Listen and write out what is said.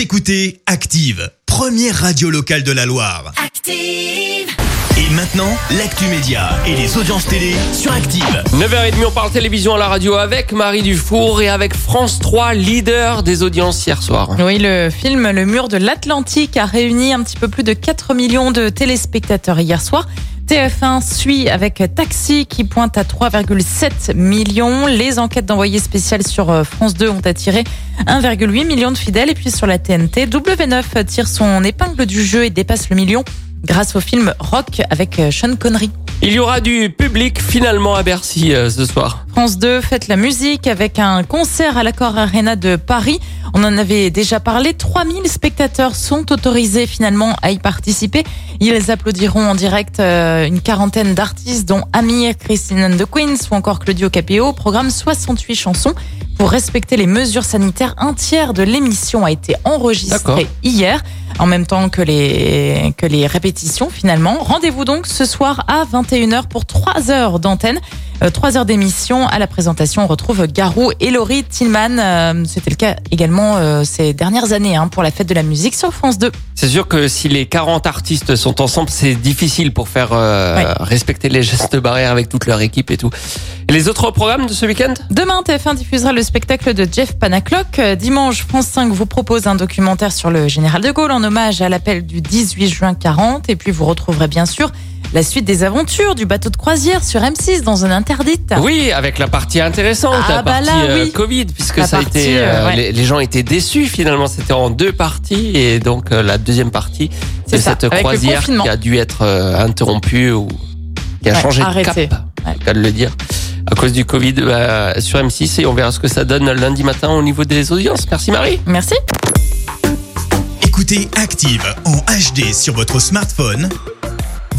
Vous écoutez Active, première radio locale de la Loire. Active. Et maintenant, l'actu média et les audiences télé sur Active. 9h30, on parle télévision à la radio avec Marie Dufour et avec France 3, leader des audiences hier soir. Oui, le film Le mur de l'Atlantique a réuni un petit peu plus de 4 millions de téléspectateurs hier soir. TF1 suit avec Taxi qui pointe à 3,7 millions. Les enquêtes d'envoyés spécial sur euh, France 2 ont attiré 1,8 million de fidèles. Et puis sur la TNT, W9 tire son épingle du jeu et dépasse le million grâce au film Rock avec euh, Sean Connery. Il y aura du public finalement à Bercy euh, ce soir. France 2 fête la musique avec un concert à l'Accord Arena de Paris. On en avait déjà parlé. 3000 spectateurs sont autorisés finalement à y participer. Ils applaudiront en direct euh, une quarantaine d'artistes dont Amir, Christine and the Queens ou encore Claudio Capéo. Programme 68 chansons. Pour respecter les mesures sanitaires, un tiers de l'émission a été enregistré hier, en même temps que les, que les répétitions finalement. Rendez-vous donc ce soir à 21h pour 3 heures d'antenne. Euh, Trois heures d'émission. À la présentation, on retrouve Garou et Laurie Tillman. Euh, C'était le cas également euh, ces dernières années hein, pour la fête de la musique sur France 2. C'est sûr que si les 40 artistes sont ensemble, c'est difficile pour faire Ouais. respecter les gestes barrières avec toute leur équipe et tout. Et les autres programmes de ce week-end? Demain, TF1 diffusera le spectacle de Jeff Panaclock. Dimanche, France 5 vous propose un documentaire sur le général de Gaulle en hommage à l'appel du 18 juin 40. Et puis vous retrouverez bien sûr la suite des aventures du bateau de croisière sur M6 dans une interdite. Oui, avec la partie intéressante, Ah, la bah partie là, euh. Covid, puisque La ça a été, euh, euh, ouais. les, les gens étaient déçus finalement. C'était en deux parties et donc euh, la deuxième partie de C'est ça, cette avec croisière qui a dû être euh, interrompue ou qui a Ouais, changé arrêtée. de cap, Ouais. cas de le dire, à cause du Covid bah, sur M6 et on verra ce que ça donne lundi matin au niveau des audiences. Merci Marie. Merci. Écoutez Active en HD sur votre smartphone,